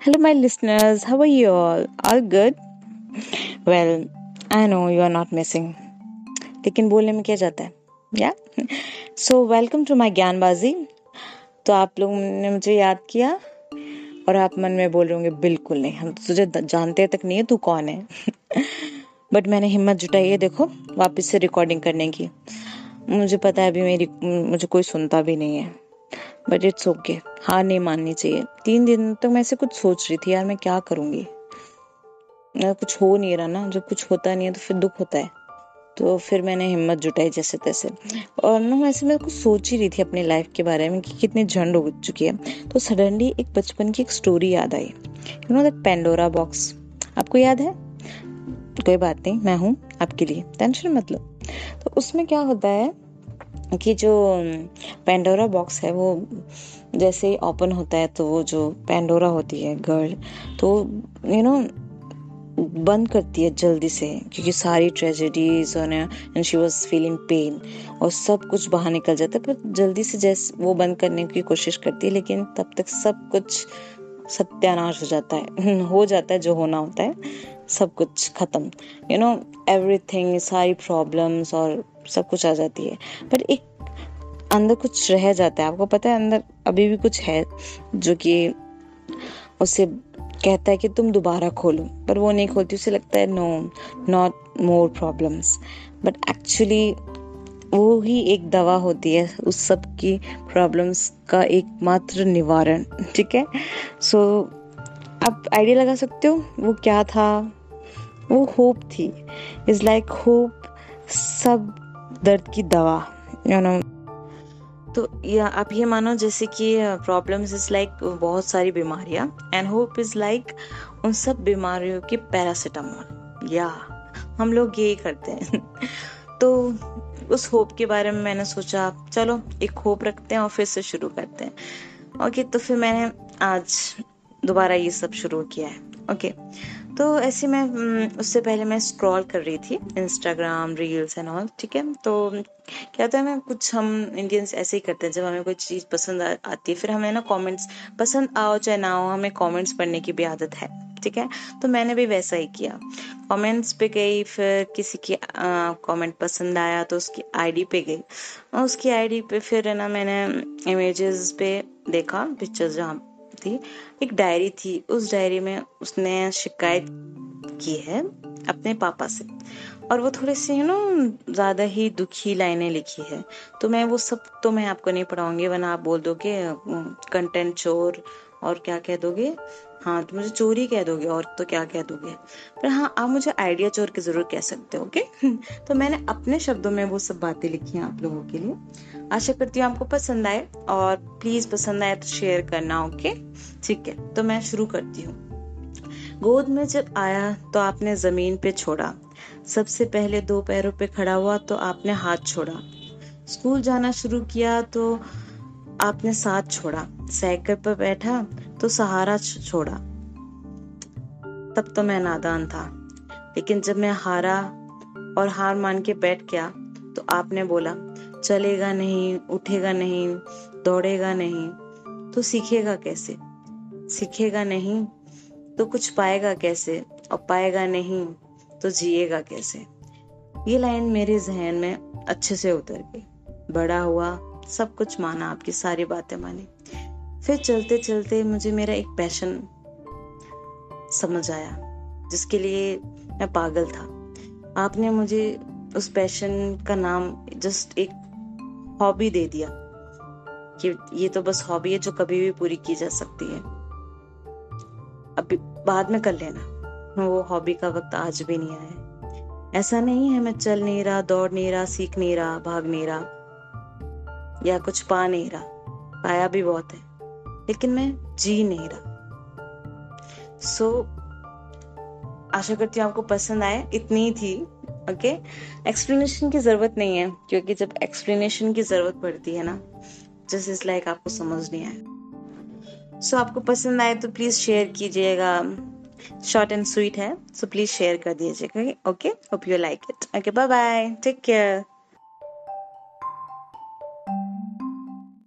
Hello, my listeners. How are you all? All good? Well, I know you are not missing. लेकिन बोलने में क्या जाता है या सो वेलकम टू माय ज्ञानबाजी तो आप लोगों ने मुझे याद किया और आप मन में बोल रहे होंगे बिल्कुल नहीं हम तुझे जानते तक नहीं है तू कौन है बट मैंने हिम्मत जुटाई है देखो वापस से रिकॉर्डिंग करने की मुझे पता है अभी मेरी मुझे कोई सुनता भी नहीं है बट इट्स ओके हार नहीं माननी चाहिए। तीन दिन तक मैं ऐसे कुछ सोच रही थी, यार मैं क्या करूँगी? कुछ हो नहीं रहा ना। जब कुछ होता नहीं है तो फिर दुख होता है। तो फिर मैंने हिम्मत जुटाई जैसे तैसे और ना वैसे मैं कुछ सोच ही रही थी अपनी लाइफ के बारे में कि कितनी झंड हो चुकी है। तो सडनली एक बचपन की एक स्टोरी याद आई। You know that Pandora box आपको याद है? कोई बात नहीं, मैं हूँ आपके लिए। टेंशन मतलब तो उसमें क्या होता है? कि जो पेंडोरा बॉक्स है वो जैसे ओपन होता है तो वो जो पेंडोरा होती है गर्ल तो यू नो बंद करती है जल्दी से क्योंकि सारी ट्रेजेडीज और and she was feeling pain और सब कुछ बाहर निकल जाता है, पर जल्दी से जैसे, वो बंद करने की कोशिश करती है, लेकिन तब तक सब कुछ सत्यानाश हो जाता है, हो जाता है जो होना होता है। सब कुछ खत्म। यू नो एवरीथिंग सारी प्रॉब्लम्स और सब कुछ आ जाती है। बट एक अंदर कुछ रह जाता है। आपको पता है अंदर अभी भी कुछ है जो कि उसे कहता है कि तुम दोबारा खोलो। पर वो नहीं खोलती उसे लगता है no not more problems but actually वो ही एक दवा होती है उस सब की प्रॉब्लम्स का एकमात्र निवारण। ठीक है? सो so, आप आइडिया लगा सकते हो वो क्या था? वो होप थी। इज़ लाइक होप सब दर्द की दवा यू नो तो या आप ये मानो जैसे कि प्रॉब्लम्स इज़ लाइक बहुत सारी बीमारियाँ एंड होप इज़ लाइक उन सब बीमारियों की पैरासिटामोल या हम लोग यही करते हैं। तो उस होप के बारे में मैंने सोचा, चलो एक होप रखते हैं और फिर से शुरू करते हैं। ओके तो फिर मैंने आज दोबारा ये सब शुरू किया है। ओके तो ऐसे मैं उससे पहले मैं स्क्रॉल कर रही थी इंस्टाग्राम रील्स एंड ऑल ठीक है? तो क्या होता है ना, कुछ हम इंडियंस ऐसे ही करते हैं, जब हमें कोई चीज़ पसंद आती है, फिर हमें ना कमेंट्स पसंद आओ चाहे ना हो हमें कमेंट्स पढ़ने की भी आदत है, ठीक है? तो मैंने भी वैसा ही किया। कमेंट्स पे गई, फिर किसी की कमेंट पसंद आया तो उसकी आईडी पे गई। उसकी आईडी पे फिर है ना मैंने इमेजेस पे देखा पिक्चर्स जहाँ थी। एक डायरी थी। उस डायरी में उसने शिकायत की है अपने पापा से। और वो थोड़े से यू नो ज़्यादा ही दुखी लाइनें लिखी है। तो मैं वो सब तो मैं आपको नहीं पढ़ाऊँगी, वरना आप बोल दोगे कंटेंट चोर और क्या कह दोगे? हाँ तो मुझे चोरी कह दोगे और तो क्या कह दोगे? पर हाँ आप मुझे आइडिया चोर के ज़रूर कह सकते हो ओके तो मैंने अपने शब्दों में वो सब बातें लिखी हैं आप लोगों के लिए। आशा करती हूँ आपको पसंद आए और प्लीज़ पसंद आए तो शेयर करना ओके ठीक है तो मैं शुरू करती हूँ। गोद में जब आया तो आपने ज़मीन पे छोड़ा। सबसे पहले दो पैरों पे खड़ा हुआ तो आपने हाथ छोड़ा। स्कूल जाना शुरू किया तो आपने साथ छोड़ा साइकिल पर बैठा तो सहारा छोड़ा। तब तो मैं नादान था, लेकिन जब मैं हारा और हार मान के बैठ गया तो आपने बोला, चलेगा नहीं, उठेगा नहीं, दौड़ेगा नहीं तो सीखेगा कैसे? सीखेगा नहीं तो कुछ पाएगा कैसे? और पाएगा नहीं तो जिएगा कैसे? ये लाइन मेरे जहन में अच्छे से उतर गई। बड़ा हुआ सब कुछ माना आपकी सारी बातें मानी। फिर चलते चलते मुझे मेरा एक पैशन समझ आया, जिसके लिए मैं पागल था। आपने मुझे उस पैशन का नाम जस्ट एक हॉबी दे दिया कि ये तो बस हॉबी है जो कभी भी पूरी की जा सकती है। अभी बाद में कर लेना वो हॉबी का वक्त आज भी नहीं आया ऐसा नहीं है मैं चल नहीं रहा, दौड़ नहीं रहा, सीख नहीं रहा, भाग नहीं रहा। या कुछ पा नहीं रहा। पाया भी बहुत है लेकिन मैं जी नहीं रहा। सो so, आशा करती हूँ आपको पसंद आए। इतनी ही थी ओके एक्सप्लेनेशन की ज़रूरत नहीं है क्योंकि जब एक्सप्लेनेशन की ज़रूरत पड़ती है ना जस्ट इज़ लाइक आपको समझ नहीं आया। सो so, आपको पसंद आए तो प्लीज़ शेयर कीजिएगा। शॉर्ट एंड स्वीट है सो प्लीज़ शेयर कर दीजिएगा okay hope you like it okay bye bye take care